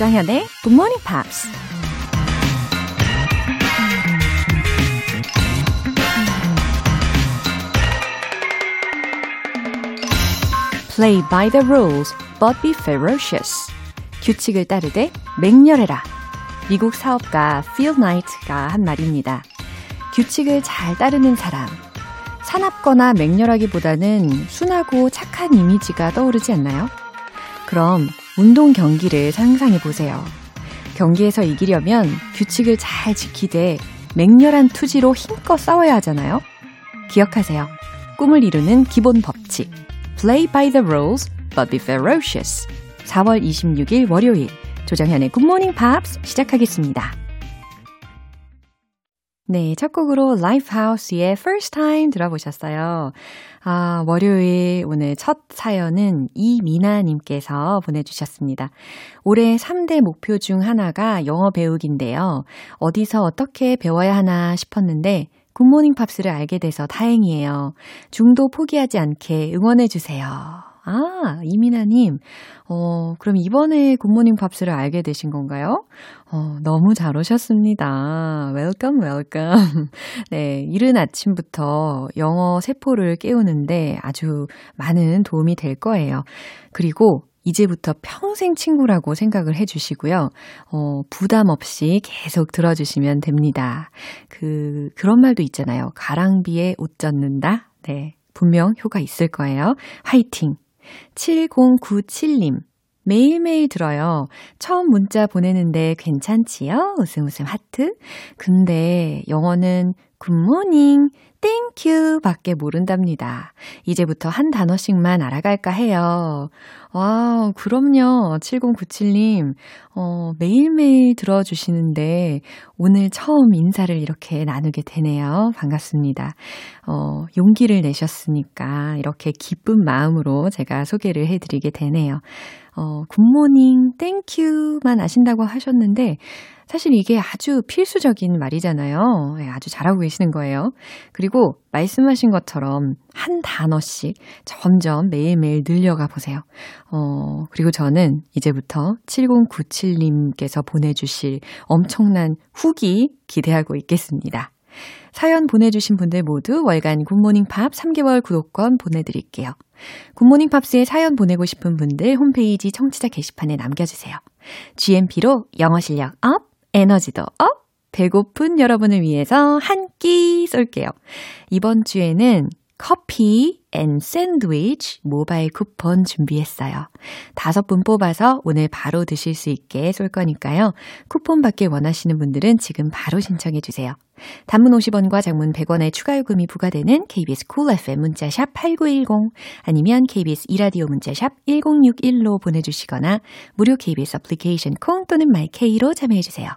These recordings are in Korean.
조장현의 Good Morning Pops. Play by the rules, but be ferocious. 규칙을 따르되 맹렬해라. 미국 사업가 Phil Knight가 한 말입니다. 규칙을 잘 따르는 사람. 사납거나 맹렬하기보다는 순하고 착한 이미지가 떠오르지 않나요? 그럼 운동 경기를 상상해 보세요. 경기에서 이기려면 규칙을 잘 지키되 맹렬한 투지로 힘껏 싸워야 하잖아요. 기억하세요. 꿈을 이루는 기본 법칙. Play by the rules, but be ferocious. 4월 26일 월요일 조정현의 굿모닝 팝스 시작하겠습니다. 네, 첫 곡으로 Lifehouse의 First Time 들어보셨어요. 아, 월요일 오늘 첫 사연은 이미나님께서 보내주셨습니다. 올해 3대 목표 중 하나가 영어 배우기인데요. 어디서 어떻게 배워야 하나 싶었는데 굿모닝 팝스를 알게 돼서 다행이에요. 중도 포기하지 않게 응원해주세요. 아, 이민아님. 어, 그럼 이번에 굿모닝 팝스를 알게 되신 건가요? 어, 너무 잘 오셨습니다. Welcome, welcome. 네, 이른 아침부터 영어 세포를 깨우는데 아주 많은 도움이 될 거예요. 그리고 이제부터 평생 친구라고 생각을 해주시고요. 어, 부담 없이 계속 들어주시면 됩니다. 그, 그런 말도 있잖아요. 가랑비에 옷 젖는다? 네. 분명 효과 있을 거예요. 화이팅! 7097님. 매일매일 들어요. 처음 문자 보내는데 괜찮지요? 웃음 웃음 하트. 근데 영어는 good morning, thank you 밖에 모른답니다. 이제부터 한 단어씩만 알아갈까 해요. 와, 그럼요. 7097님, 어, 매일매일 들어주시는데, 오늘 처음 인사를 이렇게 나누게 되네요. 반갑습니다. 어, 용기를 내셨으니까, 이렇게 기쁜 마음으로 제가 소개를 해드리게 되네요. 어, good morning, thank you만 아신다고 하셨는데, 사실 이게 아주 필수적인 말이잖아요. 네, 아주 잘하고 계시는 거예요. 그리고 말씀하신 것처럼 한 단어씩 점점 매일매일 늘려가 보세요. 어, 그리고 저는 이제부터 7097님께서 보내주실 엄청난 후기 기대하고 있겠습니다. 사연 보내주신 분들 모두 월간 굿모닝 팝 3개월 구독권 보내드릴게요. 굿모닝 팝스에 사연 보내고 싶은 분들 홈페이지 청취자 게시판에 남겨주세요. GMP로 영어 실력 up! 에너지도 up! 배고픈 여러분을 위해서 한 끼 쏠게요. 이번 주에는 커피 and 샌드위치 모바일 쿠폰 준비했어요. 다섯 분 뽑아서 오늘 바로 드실 수 있게 쏠 거니까요. 쿠폰 받길 원하시는 분들은 지금 바로 신청해 주세요. 단문 50원과 장문 100원의 추가 요금이 부과되는 KBS cool FM 문자샵 8910 아니면 KBS 이라디오 문자샵 1061로 보내주시거나 무료 KBS 애플리케이션 콩 또는 마이케이로 참여해 주세요.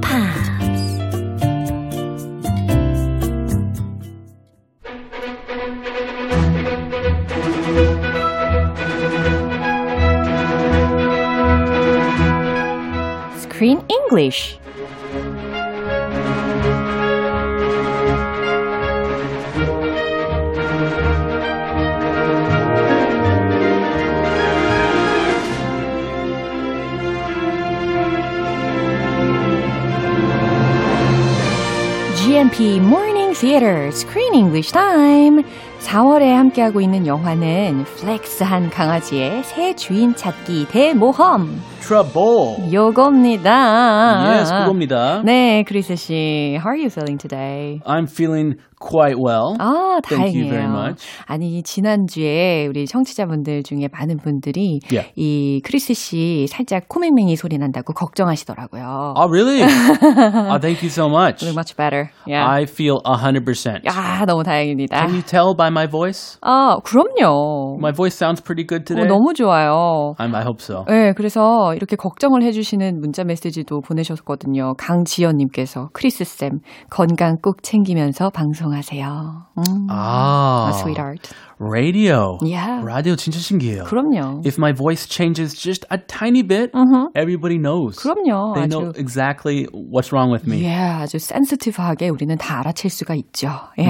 Screen English GMP Morning Theater Screen English Time. 4월에 함께하고 있는 영화는 flex한 강아지의 새 주인 찾기 대모험. Trouble. 요겁니다. Yes, 그겁니다. 네, 크리스 씨. How are you feeling today? I'm feeling quite well. 아, Thank you 다행이에요. very much. 아니, 지난주에 우리 청취자분들 중에 많은 분들이 Yeah. 이 크리스 씨 살짝 코맹맹이 소리 난다고 걱정하시더라고요. Oh, really? oh, thank you so much. Much better. Yeah. I feel 100%. 야, 너무 다행입니다. Can you tell by my voice? 아, 그럼요. My voice sounds pretty good 어, today. 너무 좋아요. I'm, I hope so. 네, 그래서 이렇게 걱정을 해주시는 문자 메시지도 보내셨거든요. 강지연님께서 크리스 쌤 건강 꼭 챙기면서 방송 하세요. 음, Ah, a sweetheart. radio. Yeah. 라디오 진짜 신기해요. 그럼요. If my voice changes just a tiny bit, everybody knows. 그럼요. They 아주 know exactly what's wrong with me. 예, 아주 센시티브하게 우리는 다 알아챌 수가 있죠. 예.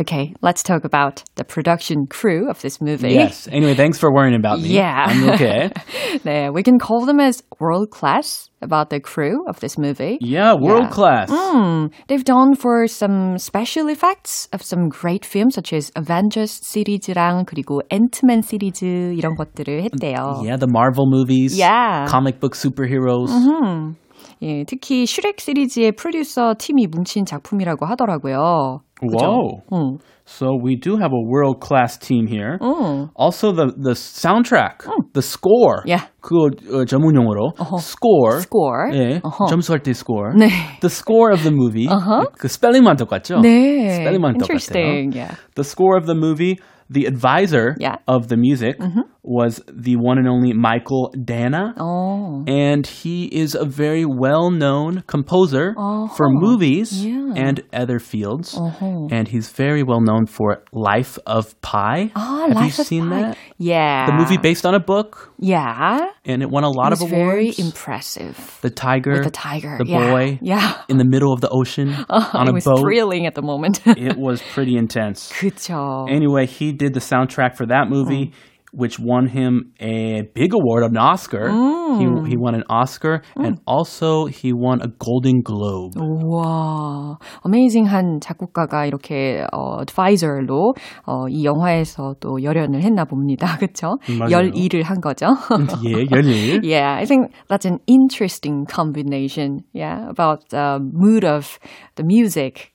Okay, let's talk about the production crew of this movie. Yes. Anyway, thanks for worrying about me. Yeah. I'm okay. 네, we can call them as world class about the crew of this movie. Yeah, world Yeah. class. Hmm, they've done for some special effects of some great films such as Avengers 시리즈랑 그리고 앤트맨 시리즈 이런 것들을 했대요. Yeah, the Marvel movies. Yeah. Comic book superheroes. 예, 특히 슈렉 시리즈의 프로듀서 팀이 뭉친 작품이라고 하더라고요. Whoa. 응. So we do have a world class team here. 응. Also the the soundtrack, the score. Yeah. 그거 어, 전문 용어로 score. Score. 예. 어허. 점수할 때 score. 네. The score of the movie. 그 스펠링만 똑같죠? 네. 스펠링만 Interesting. 똑같아요. Yeah. The score of the movie, the advisor yeah. of the music mm-hmm. was the one and only Michael Dana. Oh. And he is a very well known composer uh-huh. for oh. movies yeah. and other fields. Uh-huh. And he's very well known for Life of Pi. Ah, Have Life you seen Pi. that? Yeah. The movie based on a book, Yeah. and it won a lot It of was very impressive. the tiger, With the tiger. the yeah. boy Yeah. in the middle of the ocean oh, on it a was boat. thrilling at the moment. It was pretty intense. 그쵸. Anyway, he did the soundtrack for that movie, mm which won him a big award, an Oscar. He, he won an Oscar, and also he won a Golden Globe. 우와, 어메이징한 작곡가가 이렇게 어, advisor로 어, 이 영화에서 또 열연을 했나 봅니다. 그렇죠? 맞아요. 12을 한 거죠. yeah, 열일. yeah, I think that's an interesting combination. Yeah, about the mood of the music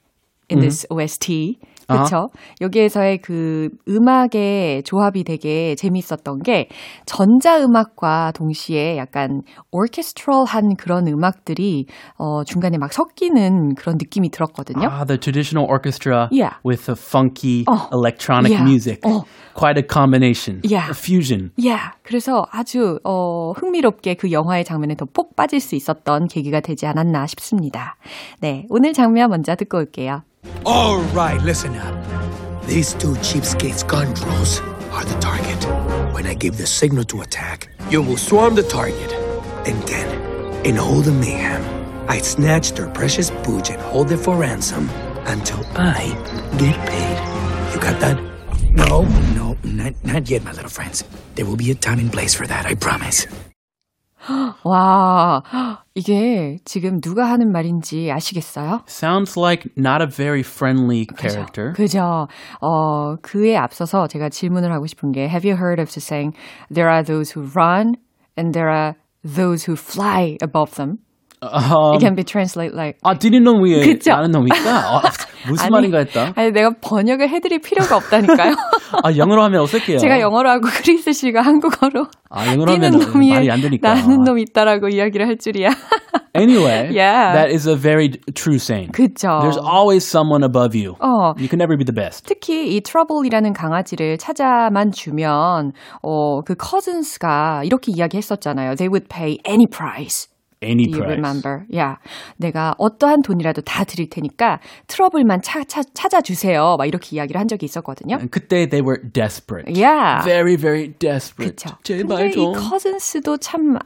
in this OST. 그렇죠? 여기에서의 그 음악의 조합이 되게 재밌었던 게 전자 음악과 동시에 약간 오케스트럴한 그런 음악들이 어 중간에 막 섞이는 그런 느낌이 들었거든요. Ah, the traditional orchestra Yeah. with the funky Oh, electronic yeah. music. Oh. Quite a combination. Yeah. A fusion. Yeah. 그래서 아주 어 흥미롭게 그 영화의 장면에 더 폭 빠질 수 있었던 계기가 되지 않았나 싶습니다. 네, 오늘 장면 먼저 듣고 올게요. All right, listen up. These two cheapskate scoundrels are the target. When I give the signal to attack, you will swarm the target. And then, in all the mayhem, I snatch their precious booty and hold it for ransom until I get paid. You got that? No, no, not, not yet, my little friends. There will be a time and place for that, I promise. 와, 이게 지금 누가 하는 말인지 아시겠어요? Sounds like not a very friendly character. 그죠. 어, 그에 앞서서 제가 질문을 하고 싶은 게 Have you heard of the saying There are those who run and there are those who fly above them? Um, It can be translated like 아, 뛰는 놈 위에 그쵸? 나는 놈 있다? 어, 무슨 아니, 말인가 했다. 아니 내가 번역을 해드릴 필요가 없다니까요. 아, 영어로 하면 어색해요. 제가 영어로 하고 크리스 씨가 한국어로 아, 영어로 하면 놈이 말이 안 되니까. 나는 놈 있다라고 이야기를 할 줄이야. Anyway, Yeah. that is a very true saying. 그죠. There's always someone above you. 어, You can never be the best. 특히 이 Trouble이라는 강아지를 찾아만 주면 어, 그 cousins가 이렇게 이야기했었잖아요. They would pay any price. Any Do you price. remember? 야, 내가 어떠한 돈이라도 다 드릴 테니까 Trouble만 차, 차, 찾아주세요. 막 이렇게 이야기를 한 적이 있었거든요. And 그때 they were desperate. Yeah. Very, very desperate. 그쵸. 제발 근데 이 좀. 커즌스도 참안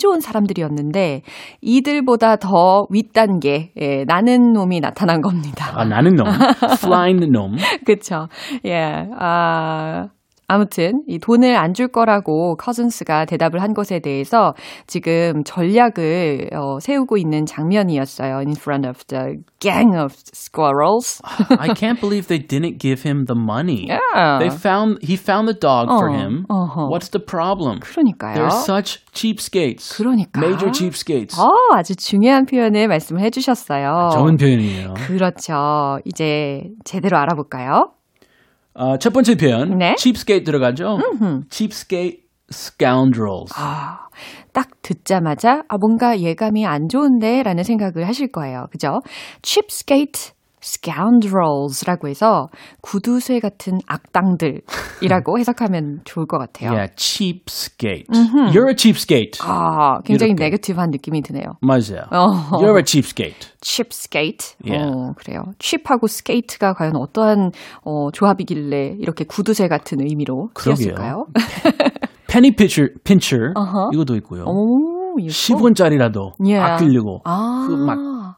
좋은 사람들이었는데 이들보다 더 윗단계 예, 나는 놈이 나타난 겁니다. 아, 나는 놈. Flying 놈. 그쵸. 예. 아, 아무튼 이 돈을 안 줄 거라고 커즌스가 대답을 한 것에 대해서 지금 전략을 어, 세우고 있는 장면이었어요. In front of the gang of squirrels. I can't believe they didn't give him the money. Yeah. They found he found the dog for 어, him. 어허. What's the problem? 그러니까요. They're such cheapskates. 그러니까. Major cheapskates. 어, 아주 중요한 표현을 말씀을 해 주셨어요. 좋은 표현이에요. 그렇죠. 이제 제대로 알아볼까요? 어, 첫 번째 표현. 네. cheapskate 들어가죠. cheapskate scoundrels. 아, 딱 듣자마자 아 뭔가 예감이 안 좋은데라는 생각을 하실 거예요. 그죠? cheapskate scoundrels라고 해서 구두쇠 같은 악당들이라고 해석하면 좋을 것 같아요. Yeah, cheapskate. You're a cheapskate. 아, 굉장히 이렇게. 네거티브한 느낌이 드네요. 맞아요. 어. You're a cheapskate. Cheapskate. Yeah. 어, 그래요. cheap하고 skate가 과연 어떠한 어, 조합이길래 이렇게 구두쇠 같은 의미로. 쓰였을까요? penny pincher, pincher 어허. 이것도 있고요. 오, 이거. 10원짜리라도 Yeah. 아끼려고 아. 그막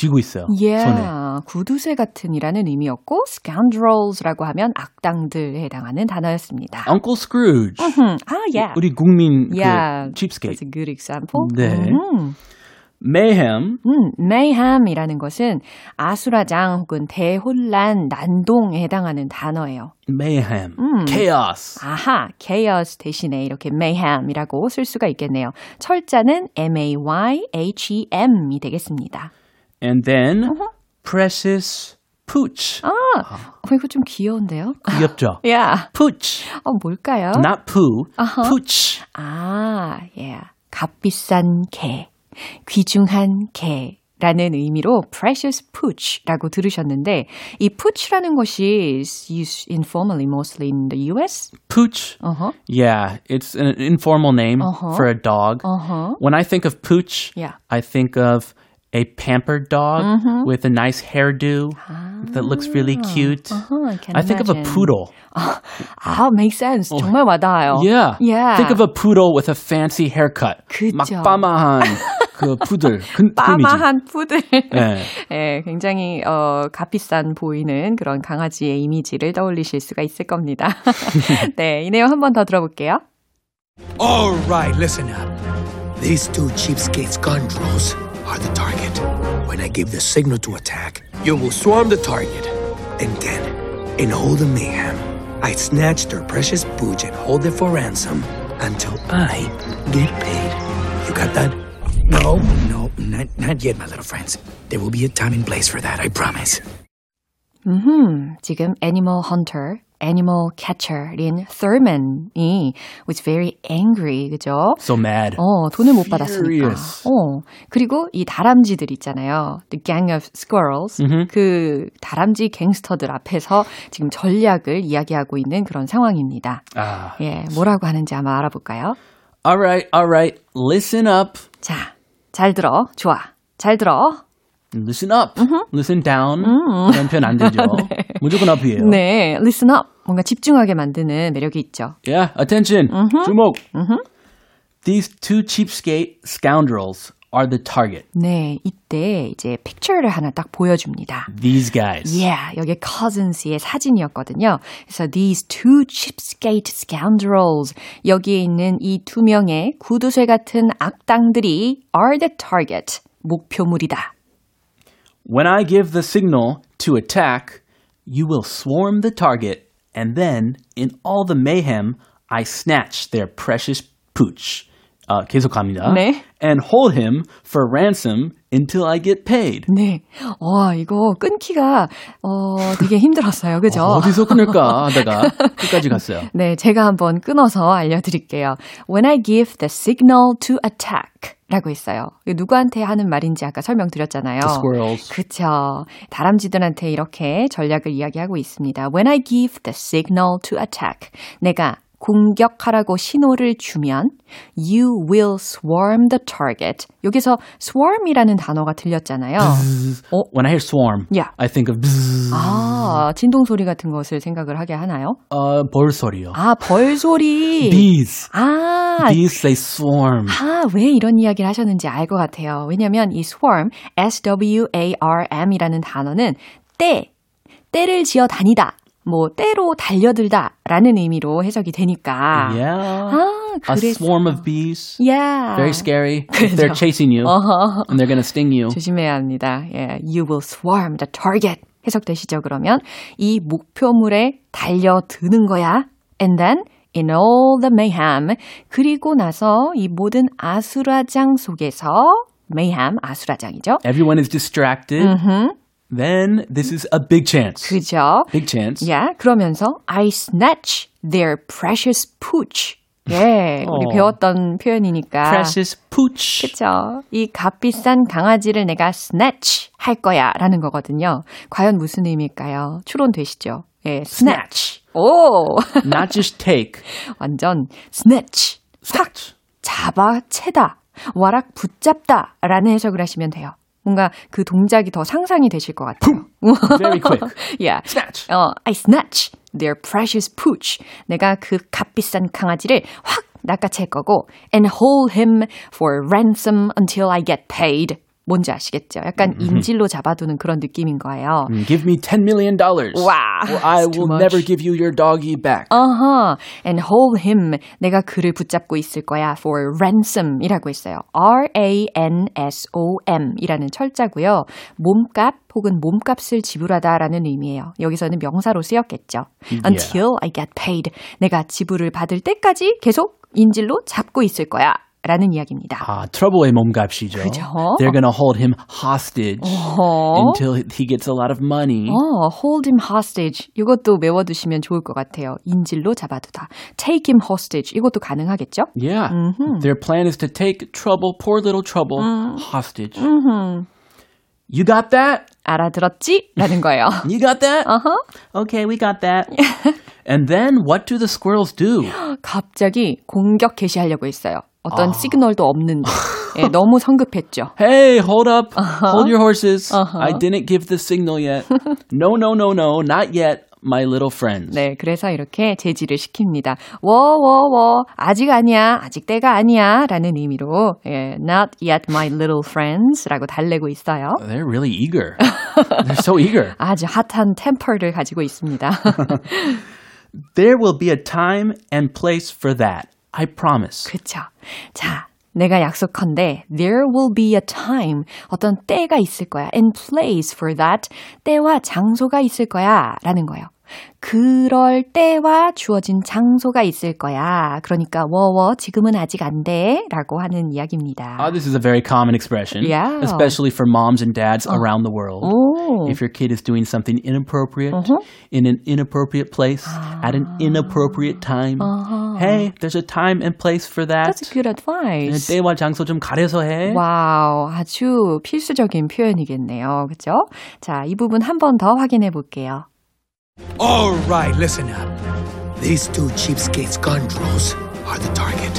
쥐고 있어요. 예, 손에. 구두쇠 같은이라는 의미였고 scoundrels라고 하면 악당들에 해당하는 단어였습니다. Uncle Scrooge. 음, 아, 예. 우리 국민 Yeah, 그 cheapskate. That's a good example. 네. 음, Mayhem. 음, mayhem이라는 것은 아수라장 혹은 대혼란, 난동에 해당하는 단어예요. Mayhem. 음. Chaos. 아하, chaos 대신에 이렇게 mayhem이라고 쓸 수가 있겠네요. 철자는 m-a-y-h-e-m이 되겠습니다. And then precious pooch. 아, 어, 이거 좀 귀여운데요? 귀엽죠? 야, Pooch. 어, 뭘까요? Not poo. Pooch. 아, 예. 값비싼 개, 귀중한 개라는 의미로 precious pooch라고 들으셨는데 이 pooch라는 것이 is used informally mostly in the US. Pooch. 어허. Yeah, it's an informal name Uh-huh. for a dog. 어허. When I think of pooch, Yeah. I think of a pampered dog with a nice hairdo that looks really cute. Uh-huh, I can I think of a imagine. poodle. 아, make sense. 정말 와닿아요. Yeah. Yeah. Think of a poodle with a fancy haircut. 그죠. 막 빠마한 그 푸들. 그, 그 이미지. 빠마한 푸들. 네. 예, 굉장히 어 값비싼 보이는 그런 강아지의 이미지를 떠올리실 수가 있을 겁니다. 네, 이 내용 한 번 더 들어볼게요. All right, listen up. These two cheapskate scoundrels are the target. When I give the signal to attack, you will swarm the target. And then, in all the mayhem, I snatch their precious booty and hold it for ransom until I get paid. You got that? No, no, not, not yet, my little friends. There will be a time and place for that, I promise. 음, 지금 Animal Hunter, Animal Catcher인 Thurman이 was very angry, 그죠? So mad. 어, 돈을 못 받았으니까. 어, 그리고 이 다람쥐들 있잖아요. The Gang of Squirrels. 그 다람쥐 갱스터들 앞에서 지금 전략을 이야기하고 있는 그런 상황입니다. Ah. 예, 뭐라고 하는지 한번 알아볼까요? All right, all right. Listen up. 자, 잘 들어. 좋아. 잘 들어. Listen up. Listen down. 그런 표현 안 되죠. 무조건 up이에요. 네, listen up. 뭔가 집중하게 만드는 매력이 있죠. Yeah, attention. 주목. These two cheapskate scoundrels are the target. 네, 이때 이제 픽처를 하나 딱 보여줍니다. These guys. Yeah, 여기 cousins의 사진이었거든요. 그래서 these two cheapskate scoundrels 여기에 있는 이 두 명의 구두쇠 같은 악당들이 are the target 목표물이다. When I give the signal to attack, you will swarm the target, and then, in all the mayhem, I snatch their precious pooch. 아, 계속합니다. 네. And hold him for ransom until I get paid. 네, 와 이거 끊기가 어 되게 힘들었어요, 그죠? 어 디서 끊을까 하다가 끝까지 갔어요. 네, 제가 한번 끊어서 알려 드릴게요. When I give the signal to attack 라고 했어요. 이거 누구한테 하는 말인지 아까 설명드렸잖아요. The squirrels. 그쵸. 다람쥐들한테 이렇게 전략을 이야기하고 있습니다. When I give the signal to attack. 내가 공격하라고 신호를 주면 you will swarm the target. 여기서 swarm이라는 단어가 들렸잖아요. 어? When I hear swarm, Yeah. I think of bzzz. 아, 진동 소리 같은 것을 생각을 하게 하나요? 어, 벌 소리요. 아, 벌 소리. Bees. 아, Bees, they swarm. 아, 왜 이런 이야기를 하셨는지 알 것 같아요. 왜냐면 이 swarm, S-W-A-R-M이라는 단어는 때, 때를 지어 다니다, 뭐 때로 달려들다 라는 의미로 해석이 되니까. Yeah. 아, A 그래서. swarm of bees. Yeah. Very scary. If they're chasing you and they're to sting you. 조심해야 합니다. 예, you will swarm the target. 해석되시죠, 그러면? 이 목표물에 달려드는 거야. And then, in all the mayhem. 그리고 나서 이 모든 아수라장 속에서, mayhem, 아수라장이죠. Everyone is distracted. Then this is a big chance. 그죠? Big chance. 야, 그러면서 I snatch their precious pooch. 예, 우리 어. 배웠던 표현이니까. Precious pooch. 그쵸. 이 값비싼 강아지를 내가 snatch 할 거야 라는 거거든요. 과연 무슨 의미일까요? 추론되시죠? 예, snatch. 오! Not just take. 완전 snatch. 싹 Snatch. 잡아채다. 와락 붙잡다. 라는 해석을 하시면 돼요. 뭔가 그 동작이 더 상상이 되실 것 같아요. Very quick. yeah. Snatch. 어, I snatch their precious pooch. 내가 그 값비싼 강아지를 확 낚아챌 거고 and hold him for ransom until I get paid. 뭔지 아시겠죠? 약간 인질로 잡아두는 그런 느낌인 거예요. Give me $10 million. Wow, Or I will much. never give you your doggy back. 어허, and hold him. 내가 그를 붙잡고 있을 거야 for ransom이라고 있어요. R-A-N-S-O-M 이라는 철자고요. 몸값 혹은 몸값을 지불하다라는 의미예요. 여기서는 명사로 쓰였겠죠. Until I get paid. 내가 지불을 받을 때까지 계속 인질로 잡고 있을 거야. 라는 이야기입니다. 아, 트러블의 몸값이죠. 그죠? They're gonna hold him hostage 어? until he gets a lot of money. 어, hold him hostage. 이것도 외워두시면 좋을 것 같아요. 인질로 잡아두다. take him hostage. 이것도 가능하겠죠? Yeah. Their plan is to take trouble, poor little trouble, hostage. You got that? 알아들었지? 라는 거예요. You got that? 어허. Okay, we got that. and then what do the squirrels do? 갑자기 공격 개시하려고 했어요. 어떤 시그널도 없는데. 예, 너무 성급했죠. Hey, hold up. Hold your horses. I didn't give the signal yet. no, no, no, no, not yet, my little friends. 네, 그래서 이렇게 제지를 시킵니다. 워, 워, 워. 아직 아니야. 아직 때가 아니야. 라는 의미로, 예, not yet my little friends 라고 달래고 있어요. They're really eager. They're so eager. 아주 핫한 템퍼를 가지고 있습니다. There will be a time and place for that. I promise. 그쵸. 자, 내가 약속한데 there will be a time 어떤 때가 있을 거야 and place for that 때와 장소가 있을 거야 라는 거예요. 그럴 때와 주어진 장소가 있을 거야. 그러니까 워워 지금은 아직 안 돼. 라고 하는 이야기입니다. Oh, this is a very common expression, Yeah. especially for moms and dads around the world. 오. If your kid is doing something inappropriate in an inappropriate place at an inappropriate time, hey, there's a time and place for that. That's good advice. 때와 장소 좀 가려서 해. 와우, 아주 필수적인 표현이겠네요. 그죠? 자, 이 부분 한 번 더 확인해 볼게요. All right, listen up. These two cheapskate scoundrels are the target.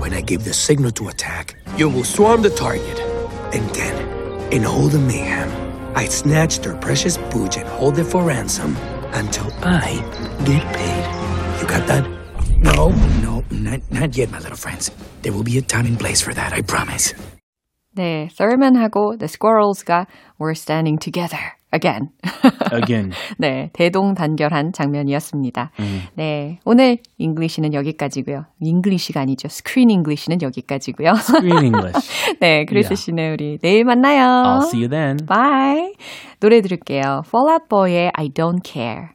When I give the signal to attack, you will swarm the target. And then, in all the mayhem, I snatch their precious pooch and hold it for ransom until I get paid. You got that? No, no, not, not yet, my little friends. There will be a time and place for that, I promise. 네, Thurman하고 The Squirrels가 were standing together Again. Again, 네, 대동단결한 장면이었습니다. 네, 오늘 English는 여기까지고요. English가 아니죠. Screen English는 여기까지고요. screen English. 네, 크리스 Yeah. 씨는 우리 내일 만나요. I'll see you then. Bye. 노래 들을게요. Fall Out Boy의 I Don't Care.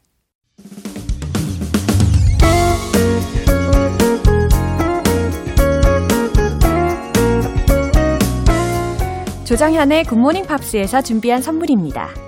조정현의 굿모닝 팝스에서 준비한 선물입니다.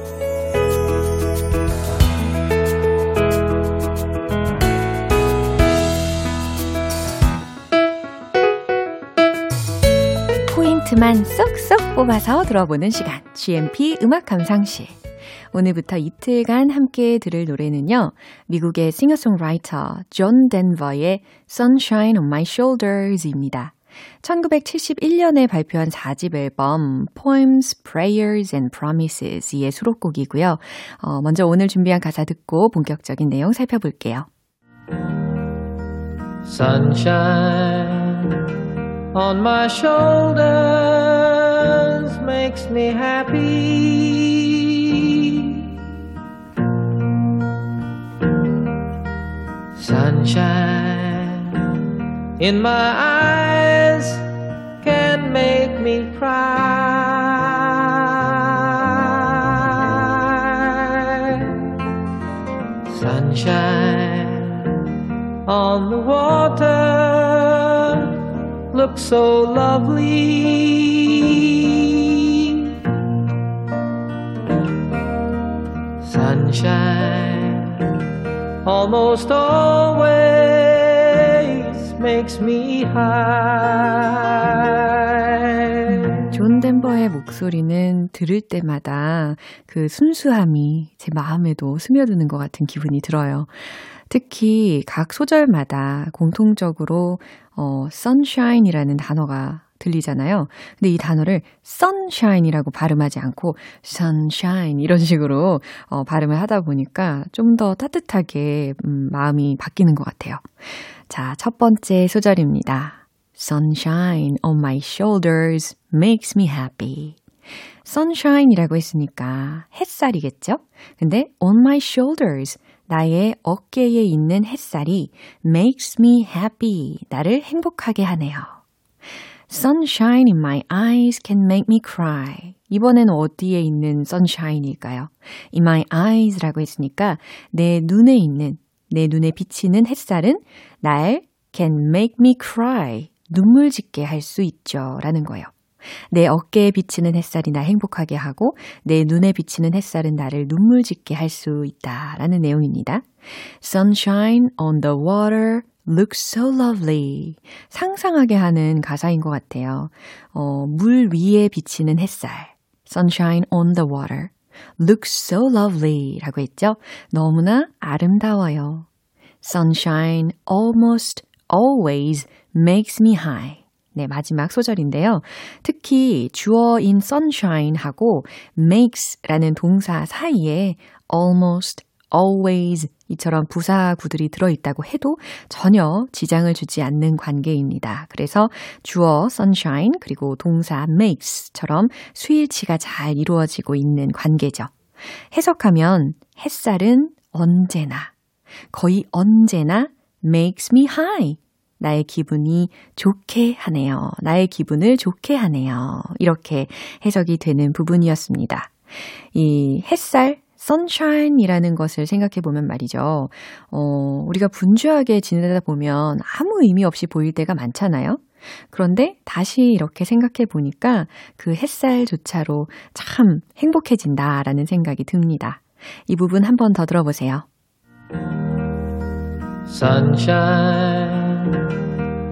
포인트만 쏙쏙 뽑아서 들어보는 시간 GMP 음악 감상실 오늘부터 이틀간 함께 들을 노래는요. 미국의 싱어송라이터 존 덴버의 Sunshine on My Shoulders입니다. 1971년에 발표한 4집 앨범 Poems, Prayers and Promises의 수록곡이고요. 어, 먼저 오늘 준비한 가사 듣고 본격적인 내용 살펴볼게요. Sunshine on my shoulders makes me happy. Sunshine in my eyes can make me cry. Sunshine on the water look so lovely. Sunshine almost always makes me high. 존 덴버의 목소리는 들을 때마다 그 순수함이 제 마음에도 스며드는 것 같은 기분이 들어요. 특히 각 소절마다 공통적으로 어, sunshine이라는 단어가 들리잖아요. 근데 이 단어를 sunshine이라고 발음하지 않고 sunshine 이런 식으로 어, 발음을 하다 보니까 좀 더 따뜻하게 음, 마음이 바뀌는 것 같아요. 자, 첫 번째 소절입니다. Sunshine on my shoulders makes me happy. sunshine이라고 했으니까 햇살이겠죠? 근데 on my shoulders 나의 어깨에 있는 햇살이 makes me happy. 나를 행복하게 하네요. Sunshine in my eyes can make me cry. 이번엔 어디에 있는 sunshine일까요? In my eyes라고 했으니까 내 눈에 있는, 내 눈에 비치는 햇살은 날 can make me cry. 눈물 짓게 할 수 있죠. 라는 거예요. 내 어깨에 비치는 햇살이 나 행복하게 하고 내 눈에 비치는 햇살은 나를 눈물 짓게 할 수 있다라는 내용입니다. Sunshine on the water looks so lovely. 상상하게 하는 가사인 것 같아요. 어, 물 위에 비치는 햇살. Sunshine on the water looks so lovely 라고 했죠. 너무나 아름다워요. Sunshine almost always makes me high. 네, 마지막 소절인데요. 특히 주어인 sunshine하고 makes라는 동사 사이에 almost, always 이처럼 부사구들이 들어있다고 해도 전혀 지장을 주지 않는 관계입니다. 그래서 주어 sunshine 그리고 동사 makes처럼 수일치가 잘 이루어지고 있는 관계죠. 해석하면 햇살은 언제나, 거의 언제나 makes me high. 나의 기분이 좋게 하네요. 나의 기분을 좋게 하네요. 이렇게 해석이 되는 부분이었습니다. 이 햇살, sunshine이라는 것을 생각해 보면 말이죠. 어, 우리가 분주하게 지내다 보면 아무 의미 없이 보일 때가 많잖아요. 그런데 다시 이렇게 생각해 보니까 그 햇살조차로 참 행복해진다라는 생각이 듭니다. 이 부분 한 번 더 들어보세요. Sunshine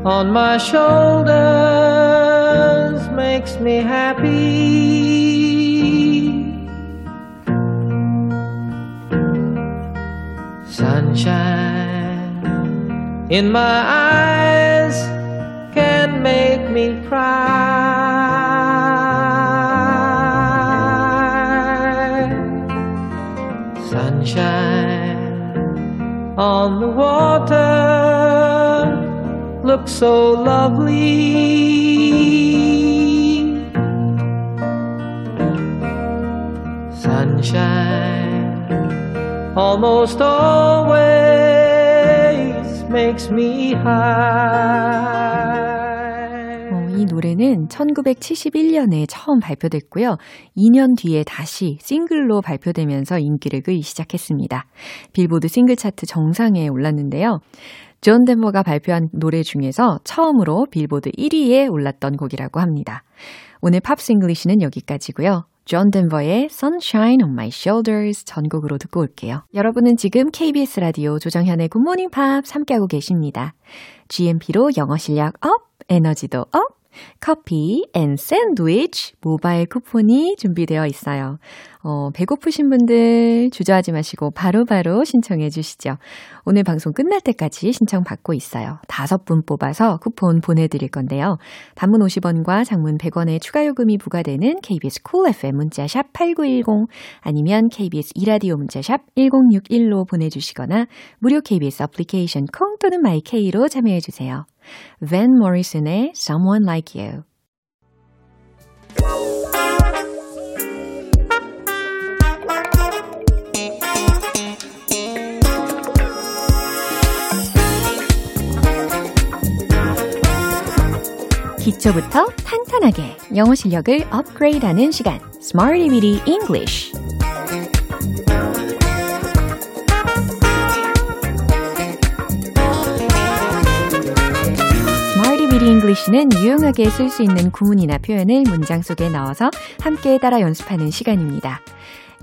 on my shoulders makes me happy. Sunshine in my eyes can make me cry. Sunshine on the water looks so lovely. Sunshine almost always makes me high. 어, 이 노래는 1971년에 처음 발표됐고요. 2년 뒤에 다시 싱글로 발표되면서 인기를 끌기 시작했습니다. 빌보드 싱글 차트 정상에 올랐는데요. 존 덴버가 발표한 노래 중에서 처음으로 빌보드 1위에 올랐던 곡이라고 합니다. 오늘 Pops English는 여기까지고요. 존 덴버의 Sunshine on My Shoulders 전곡으로 듣고 올게요. 여러분은 지금 KBS 라디오 조정현의 굿모닝 팝스 함께하고 계십니다. GMP로 영어 실력 up, 에너지도 up, 커피 and 샌드위치 모바일 쿠폰이 준비되어 있어요. 어, 배고프신 분들 주저하지 마시고 바로바로 바로 신청해 주시죠. 오늘 방송 끝날 때까지 신청 받고 있어요. 다섯 분 뽑아서 쿠폰 보내드릴 건데요. 단문 50원과 장문 100원의 추가 요금이 부과되는 KBS Cool FM 문자샵 8910 아니면 KBS 2라디오 문자샵 1061로 보내주시거나 무료 KBS 애플리케이션 콩 또는 my K로 참여해 주세요. 밴 모리슨의 Someone Like You 기초부터 탄탄하게 영어 실력을 업그레이드하는 시간 Smarty Weedy English English는 유용하게 쓸 수 있는 구문이나 표현을 문장 속에 넣어서 함께 따라 연습하는 시간입니다.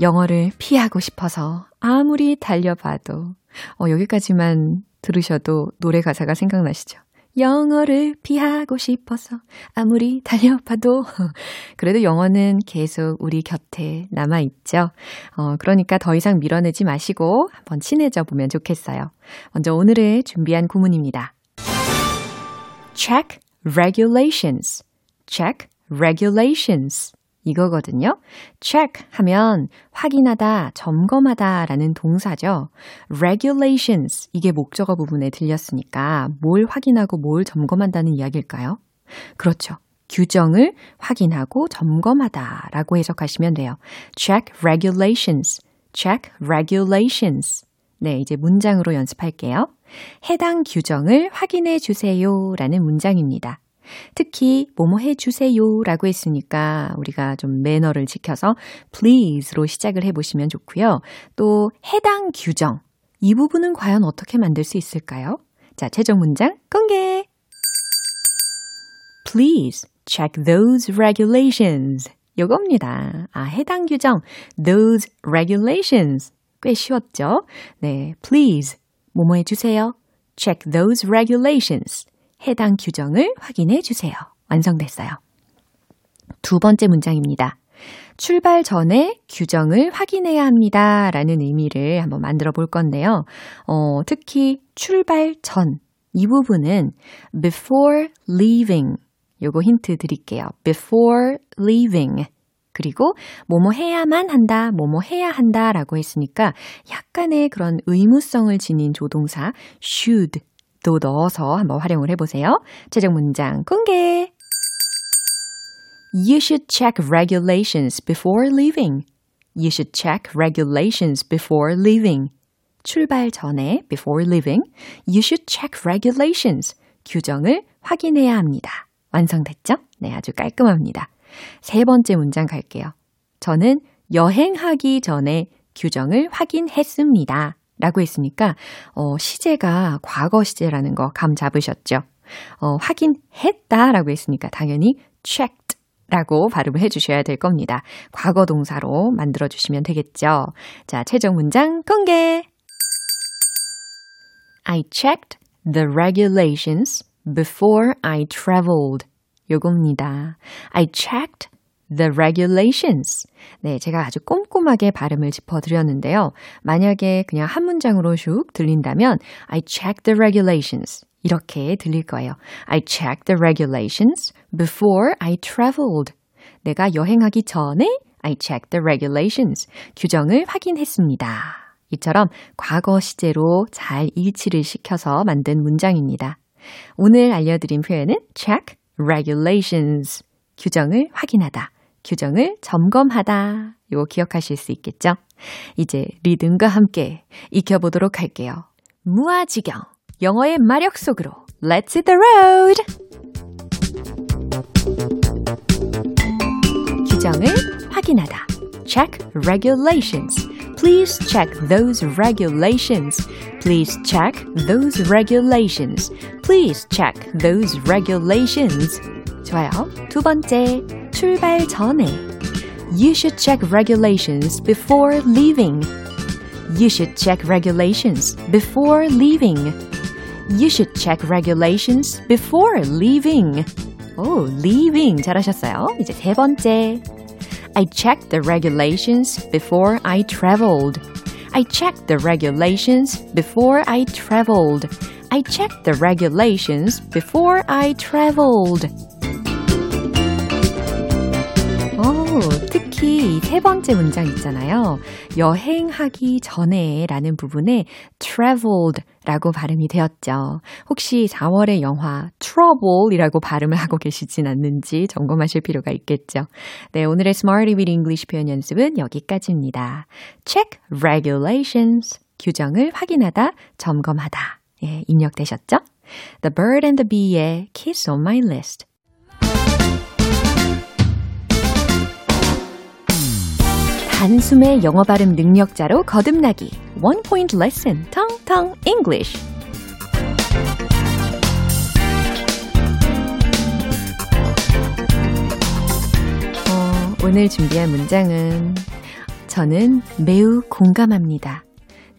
영어를 피하고 싶어서 아무리 달려봐도 어, 여기까지만 들으셔도 노래 가사가 생각나시죠? 영어를 피하고 싶어서 아무리 달려봐도 그래도 영어는 계속 우리 곁에 남아 있죠. 어, 그러니까 더 이상 밀어내지 마시고 한번 친해져 보면 좋겠어요. 먼저 오늘의 준비한 구문입니다. check regulations. check regulations. 이거거든요. check 하면 확인하다, 점검하다 라는 동사죠. regulations. 이게 목적어 부분에 들렸으니까 뭘 확인하고 뭘 점검한다는 이야기일까요? 그렇죠. 규정을 확인하고 점검하다 라고 해석하시면 돼요. check regulations. check regulations. 네, 이제 문장으로 연습할게요. 해당 규정을 확인해 주세요 라는 문장입니다. 특히 뭐뭐 해주세요 라고 했으니까 우리가 좀 매너를 지켜서 please로 시작을 해보시면 좋고요. 또 해당 규정 이 부분은 과연 어떻게 만들 수 있을까요? 자, 최종 문장 공개! Please check those regulations. 요겁니다. 아, 해당 규정 those regulations. 꽤 쉬웠죠? 네, please 뭐뭐 해주세요. check those regulations. 해당 규정을 확인해 주세요. 완성됐어요. 두 번째 문장입니다. 출발 전에 규정을 확인해야 합니다. 라는 의미를 한번 만들어 볼 건데요. 어, 특히 출발 전. 이 부분은 before leaving. 요거 힌트 드릴게요. before leaving. 그리고 뭐뭐 해야만 한다, 뭐뭐 해야 한다 라고 했으니까 약간의 그런 의무성을 지닌 조동사 should 또 넣어서 한번 활용을 해보세요. 최종 문장 공개! You should check regulations before leaving. You should check regulations before leaving. 출발 전에 before leaving. You should check regulations. 규정을 확인해야 합니다. 완성됐죠? 네, 아주 깔끔합니다. 세 번째 문장 갈게요. 저는 여행하기 전에 규정을 확인했습니다. 라고 했으니까, 어, 시제가 과거 시제라는 거 감 잡으셨죠? 어, 확인했다 라고 했으니까 당연히 checked 라고 발음을 해주셔야 될 겁니다. 과거 동사로 만들어주시면 되겠죠? 자, 최종 문장 공개! I checked the regulations before I traveled. 요겁니다. I checked the regulations. 네, 제가 아주 꼼꼼하게 발음을 짚어드렸는데요. 만약에 그냥 한 문장으로 슉 들린다면 I checked the regulations. 이렇게 들릴 거예요. I checked the regulations before I traveled. 내가 여행하기 전에 I checked the regulations. 규정을 확인했습니다. 이처럼 과거 시제로 잘 일치를 시켜서 만든 문장입니다. 오늘 알려드린 표현은 check regulations. 규정을 확인하다. 규정을 점검하다. 요거 기억하실 수 있겠죠? 이제 리듬과 함께 익혀보도록 할게요. 무아지경. 영어의 마력 속으로 Let's hit the road! 규정을 확인하다. Check regulations. Please check those regulations. Please check those regulations. Please check those regulations. 좋아요. 두 번째, 출발 전에. You should check regulations before leaving. You should check regulations before leaving. You should check regulations before leaving. 오, leaving 잘하셨어요. 이제 세 번째. I checked the regulations before I traveled. I checked the regulations before I traveled. I checked the regulations before I traveled. 특히 세 번째 문장 있잖아요. 여행하기 전에 라는 부분에 traveled 라고 발음이 되었죠. 혹시 4월의 영화 Trouble 이라고 발음을 하고 계시진 않는지 점검하실 필요가 있겠죠. 네, 오늘의 Smarty with English 표현 연습은 여기까지입니다. Check regulations. 규정을 확인하다, 점검하다. 예, 입력되셨죠? The Bird and the Bee의 Kiss on My List. 단숨에 영어 발음 능력자로 거듭나기. One Point Lesson, Tong Tong English. 어, 오늘 준비한 문장은 저는 매우 공감합니다.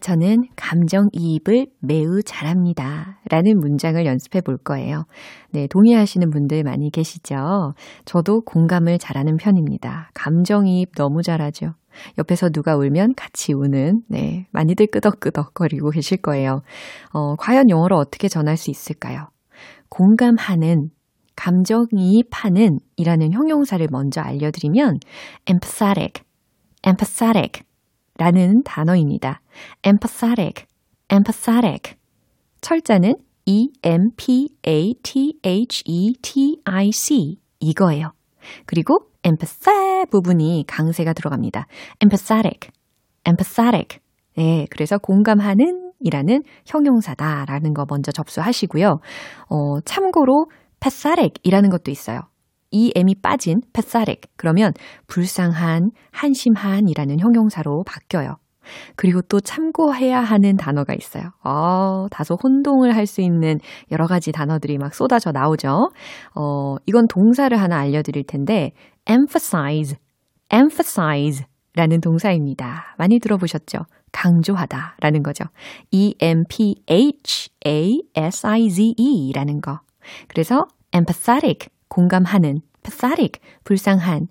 저는 감정이입을 매우 잘합니다. 라는 문장을 연습해 볼 거예요. 네, 동의하시는 분들 많이 계시죠? 저도 공감을 잘하는 편입니다. 감정이입 너무 잘하죠. 옆에서 누가 울면 같이 우는, 네, 많이들 끄덕끄덕 거리고 계실 거예요. 어, 과연 영어로 어떻게 전할 수 있을까요? 공감하는, 감정이입하는 이라는 형용사를 먼저 알려드리면 empathetic, empathetic 라는 단어입니다. empathetic, empathetic. 철자는 E-M-P-A-T-H-E-T-I-C 이거예요. 그리고 empathetic 부분이 강세가 들어갑니다. empathetic, empathetic. 네, 그래서 공감하는 이라는 형용사다라는 거 먼저 접수하시고요. 어, 참고로 pathetic 이라는 것도 있어요. 이 M이 빠진 pathetic. 그러면 불쌍한, 한심한 이라는 형용사로 바뀌어요. 그리고 또 참고해야 하는 단어가 있어요. 어, 다소 혼동을 할 수 있는 여러 가지 단어들이 막 쏟아져 나오죠. 어, 이건 동사를 하나 알려드릴 텐데, emphasize, emphasize 라는 동사입니다. 많이 들어보셨죠? 강조하다 라는 거죠. E-M-P-H-A-S-I-Z-E 라는 거. 그래서 empathetic, 공감하는, pathetic, 불쌍한,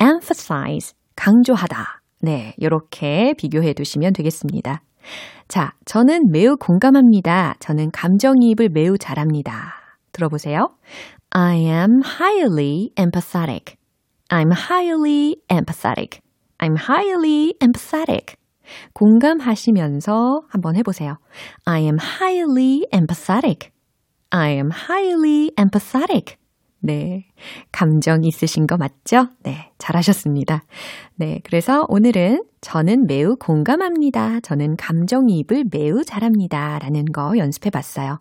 emphasize, 강조하다. 네, 이렇게 비교해 두시면 되겠습니다. 자, 저는 매우 공감합니다. 저는 감정이입을 매우 잘합니다. 들어보세요. I am highly empathetic. I'm highly empathetic. I'm highly empathetic. 공감하시면서 한번 해보세요. I am highly empathetic. I am highly empathetic. 네. 감정 있으신 거 맞죠? 네. 잘하셨습니다. 네. 그래서 오늘은 저는 매우 공감합니다. 저는 감정이입을 매우 잘합니다. 라는 거 연습해 봤어요.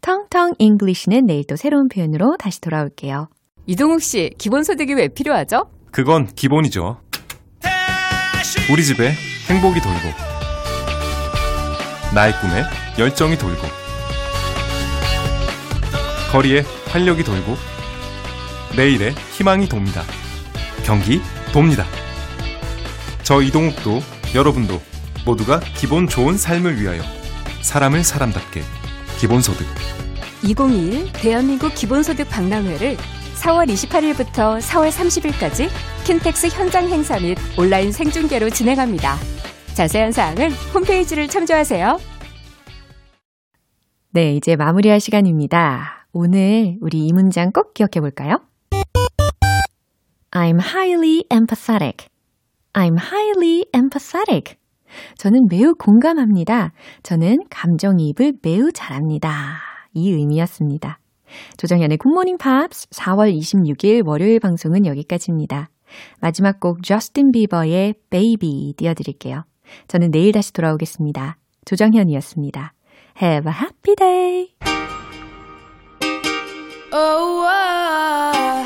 텅텅 English는 내일 또 새로운 표현으로 다시 돌아올게요. 이동욱 씨, 기본소득이 왜 필요하죠? 그건 기본이죠. 우리 집에 행복이 돌고, 나의 꿈에 열정이 돌고, 거리에 활력이 돌고, 내일에 희망이 돕니다. 경기 돕니다. 저 이동욱도 여러분도 모두가 기본 좋은 삶을 위하여 사람을 사람답게 기본소득 2021 대한민국 기본소득 박람회를 4월 28일부터 4월 30일까지 킨텍스 현장 행사 및 온라인 생중계로 진행합니다. 자세한 사항은 홈페이지를 참조하세요. 네, 이제 마무리할 시간입니다. 오늘 우리 이 문장 꼭 기억해 볼까요? I'm highly empathetic. I'm highly empathetic. 저는 매우 공감합니다. 저는 감정이입을 매우 잘합니다. 이 의미였습니다. 조정현의 굿모닝 팝스 4월 26일 월요일 방송은 여기까지입니다. 마지막 곡 저스틴 비버의 Baby 띄워드릴게요. 저는 내일 다시 돌아오겠습니다. 조정현이었습니다. Have a happy day! Oh, ah.